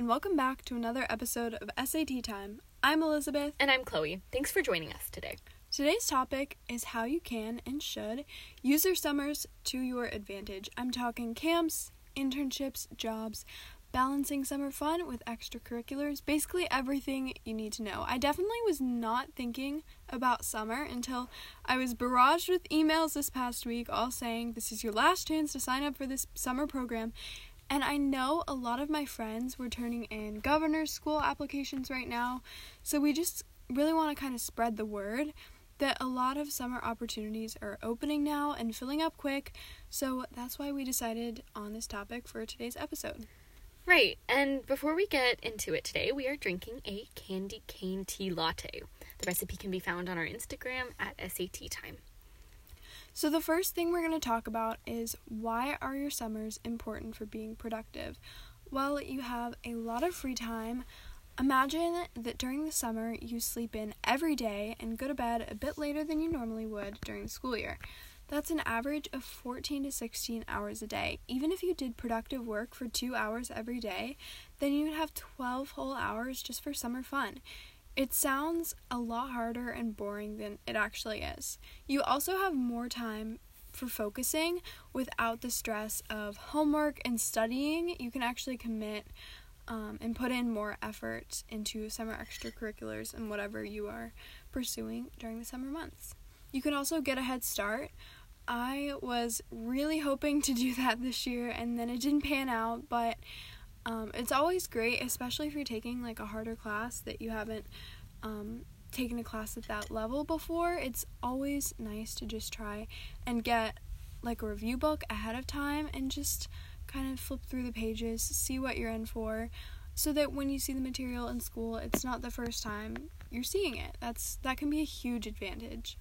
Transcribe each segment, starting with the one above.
and welcome back to another episode of SAT Time. I'm Elizabeth. And I'm Chloe. Thanks for joining us today. Today's topic is how you can and should use your summers to your advantage. I'm talking camps, internships, jobs, balancing summer fun with extracurriculars, basically everything you need to know. I definitely was not thinking about summer until I was barraged with emails this past week all saying this is your last chance to sign up for this summer program. And I know a lot of my friends were turning in governor's school applications right now, so we just really want to kind of spread the word that a lot of summer opportunities are opening now and filling up quick. So that's why we decided on this topic for today's episode. Right, and before we get into it today, we are drinking a candy cane tea latte. The recipe can be found on our Instagram at SAT Time. So, the first thing we're going to talk about is why are your summers important for being productive? Well, you have a lot of free time. Imagine that during the summer you sleep in every day and go to bed a bit later than you normally would during the school year. That's an average of 14 to 16 hours a day. Even if you did productive work for two hours every day, then you would have 12 whole hours just for summer fun. It sounds a lot harder and boring than it actually is. You also have more time for focusing without the stress of homework and studying. You can actually commit um, and put in more effort into summer extracurriculars and whatever you are pursuing during the summer months. You can also get a head start I was really hoping to do that this year and then it didn't pan out, but um, it's always great, especially if you're taking like a harder class that you haven't um, taken a class at that level before. It's always nice to just try and get like a review book ahead of time and just kind of flip through the pages, see what you're in for, so that when you see the material in school, it's not the first time you're seeing it. That's that can be a huge advantage.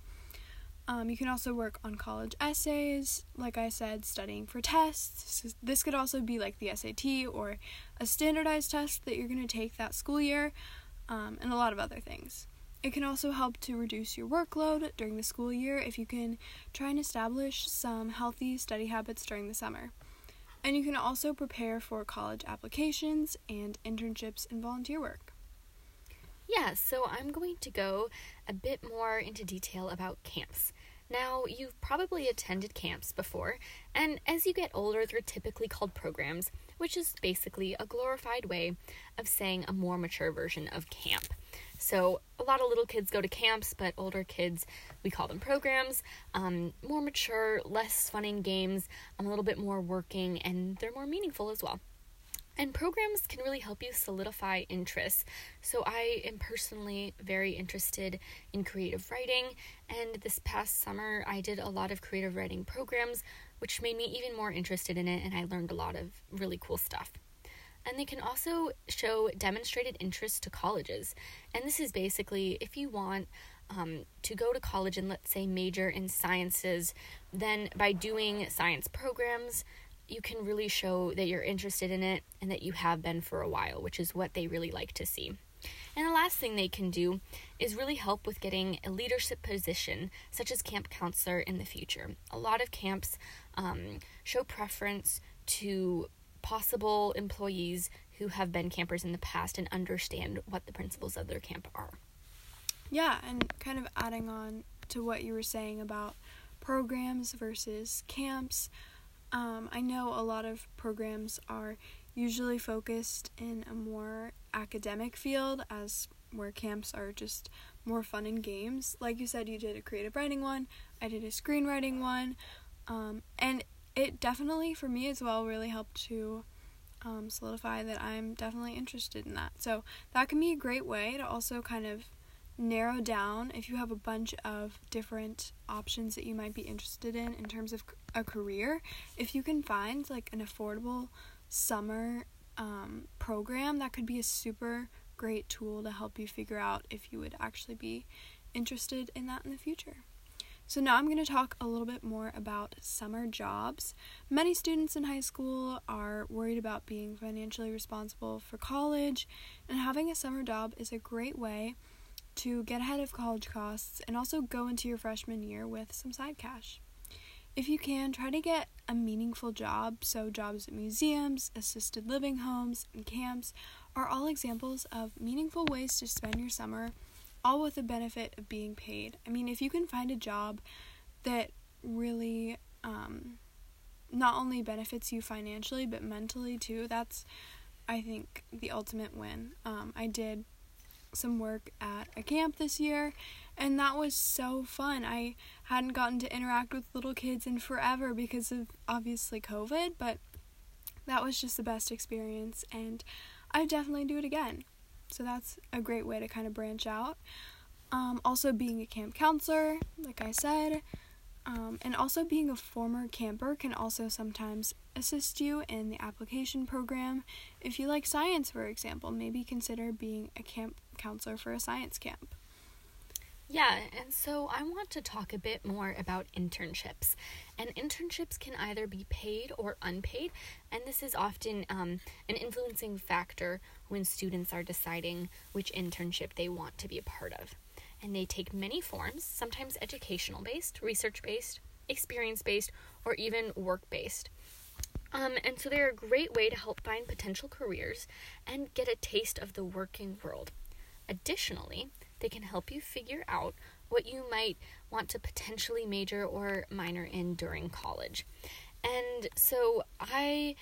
Um, you can also work on college essays, like I said, studying for tests. So this could also be like the SAT or a standardized test that you're going to take that school year, um, and a lot of other things. It can also help to reduce your workload during the school year if you can try and establish some healthy study habits during the summer. And you can also prepare for college applications and internships and volunteer work. Yeah, so I'm going to go a bit more into detail about camps. Now, you've probably attended camps before, and as you get older, they're typically called programs, which is basically a glorified way of saying a more mature version of camp. So, a lot of little kids go to camps, but older kids, we call them programs. Um, more mature, less fun in games, um, a little bit more working, and they're more meaningful as well. And programs can really help you solidify interests. So, I am personally very interested in creative writing, and this past summer I did a lot of creative writing programs, which made me even more interested in it, and I learned a lot of really cool stuff. And they can also show demonstrated interest to colleges. And this is basically if you want um, to go to college and let's say major in sciences, then by doing science programs, you can really show that you're interested in it and that you have been for a while, which is what they really like to see. And the last thing they can do is really help with getting a leadership position, such as camp counselor in the future. A lot of camps um, show preference to possible employees who have been campers in the past and understand what the principles of their camp are. Yeah, and kind of adding on to what you were saying about programs versus camps. Um, I know a lot of programs are usually focused in a more academic field, as where camps are just more fun and games. Like you said, you did a creative writing one, I did a screenwriting one, um, and it definitely, for me as well, really helped to um, solidify that I'm definitely interested in that. So that can be a great way to also kind of narrow down if you have a bunch of different options that you might be interested in in terms of a career if you can find like an affordable summer um, program that could be a super great tool to help you figure out if you would actually be interested in that in the future so now I'm going to talk a little bit more about summer jobs. Many students in high school are worried about being financially responsible for college, and having a summer job is a great way to get ahead of college costs and also go into your freshman year with some side cash. if you can, try to get a meaningful job. So, jobs at museums, assisted living homes, and camps are all examples of meaningful ways to spend your summer, all with the benefit of being paid. I mean, if you can find a job that really um, not only benefits you financially, but mentally too, that's, I think, the ultimate win. Um, I did some work at a camp this year and that was so fun. I hadn't gotten to interact with little kids in forever because of obviously COVID, but that was just the best experience and I definitely do it again. So that's a great way to kind of branch out. Um, also, being a camp counselor, like I said, um, and also being a former camper can also sometimes assist you in the application program. If you like science, for example, maybe consider being a camp counselor for a science camp. Yeah, and so I want to talk a bit more about internships. And internships can either be paid or unpaid, and this is often um, an influencing factor when students are deciding which internship they want to be a part of. And they take many forms, sometimes educational based, research based, experience based, or even work based. Um, and so they're a great way to help find potential careers and get a taste of the working world. Additionally, they can help you figure out what you might want to potentially major or minor in during college. And so I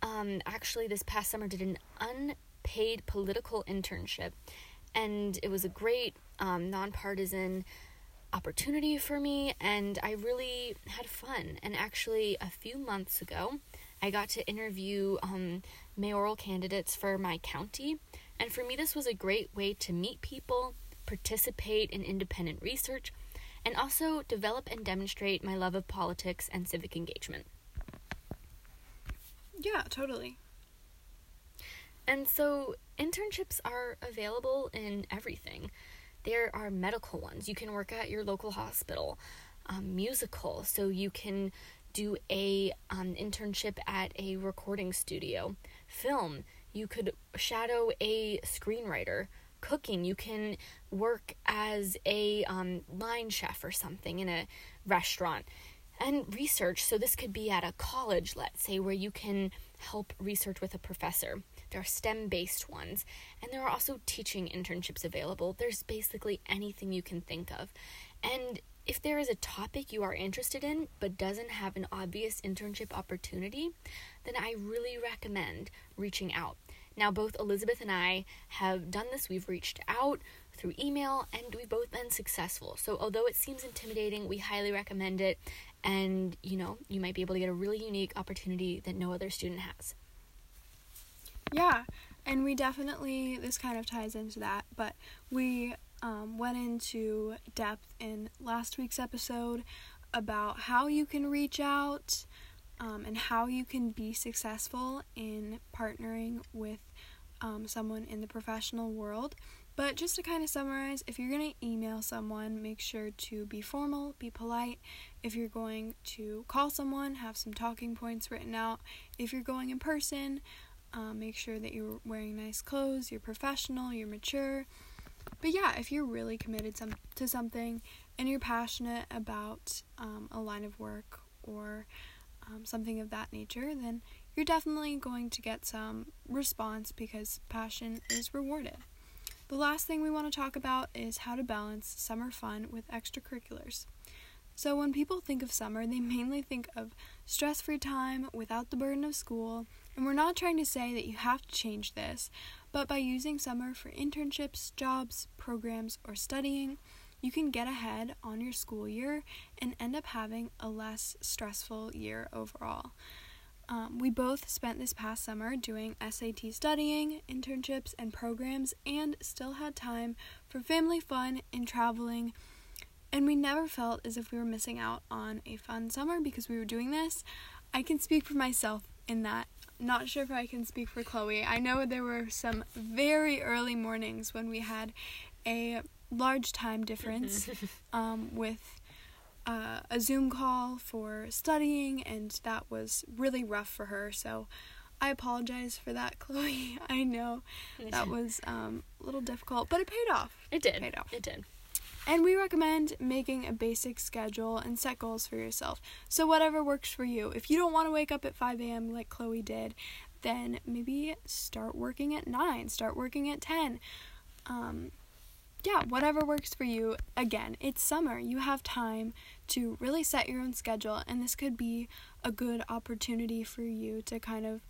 um, actually this past summer did an unpaid political internship, and it was a great um, nonpartisan opportunity for me, and I really had fun. And actually, a few months ago, I got to interview um, mayoral candidates for my county, and for me, this was a great way to meet people participate in independent research, and also develop and demonstrate my love of politics and civic engagement. Yeah, totally. And so internships are available in everything. There are medical ones. You can work at your local hospital. Um, musical, so you can do a um, internship at a recording studio. Film, you could shadow a screenwriter cooking. You can work as a um, line chef or something in a restaurant. And research, so this could be at a college, let's say, where you can help research with a professor. There are STEM based ones, and there are also teaching internships available. There's basically anything you can think of. And if there is a topic you are interested in but doesn't have an obvious internship opportunity, then I really recommend reaching out. Now, both Elizabeth and I have done this. We've reached out through email and we've both been successful. So, although it seems intimidating, we highly recommend it. And, you know, you might be able to get a really unique opportunity that no other student has. Yeah, and we definitely, this kind of ties into that, but we um, went into depth in last week's episode about how you can reach out um, and how you can be successful in partnering with um, someone in the professional world. But just to kind of summarize, if you're going to email someone, make sure to be formal, be polite. If you're going to call someone, have some talking points written out. If you're going in person, um, make sure that you're wearing nice clothes, you're professional, you're mature. But yeah, if you're really committed some, to something and you're passionate about um, a line of work or um, something of that nature, then you're definitely going to get some response because passion is rewarded. The last thing we want to talk about is how to balance summer fun with extracurriculars. So, when people think of summer, they mainly think of stress free time without the burden of school, and we're not trying to say that you have to change this, but by using summer for internships, jobs, programs, or studying, you can get ahead on your school year and end up having a less stressful year overall. Um, we both spent this past summer doing SAT studying, internships, and programs, and still had time for family fun and traveling. And we never felt as if we were missing out on a fun summer because we were doing this. I can speak for myself in that. Not sure if I can speak for Chloe. I know there were some very early mornings when we had a large time difference um, with uh, a Zoom call for studying, and that was really rough for her. So I apologize for that, Chloe. I know that was um, a little difficult, but it paid off. It did. It paid off. It did. And we recommend making a basic schedule and set goals for yourself. So, whatever works for you. If you don't want to wake up at 5 a.m. like Chloe did, then maybe start working at 9, start working at 10. Um, yeah, whatever works for you. Again, it's summer. You have time to really set your own schedule, and this could be a good opportunity for you to kind of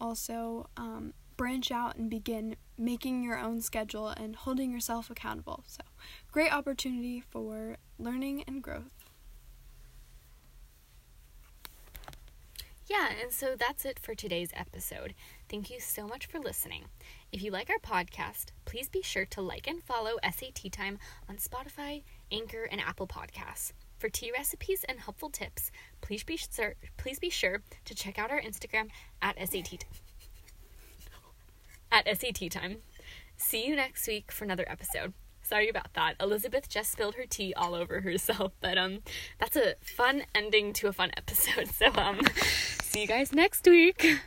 also um, branch out and begin making your own schedule and holding yourself accountable. So, great opportunity for learning and growth. Yeah, and so that's it for today's episode. Thank you so much for listening. If you like our podcast, please be sure to like and follow SAT Time on Spotify, Anchor, and Apple Podcasts. For tea recipes and helpful tips, please be sure, please be sure to check out our Instagram at SAT at SAT Time. See you next week for another episode. Sorry about that. Elizabeth just spilled her tea all over herself, but um that's a fun ending to a fun episode. So um see you guys next week.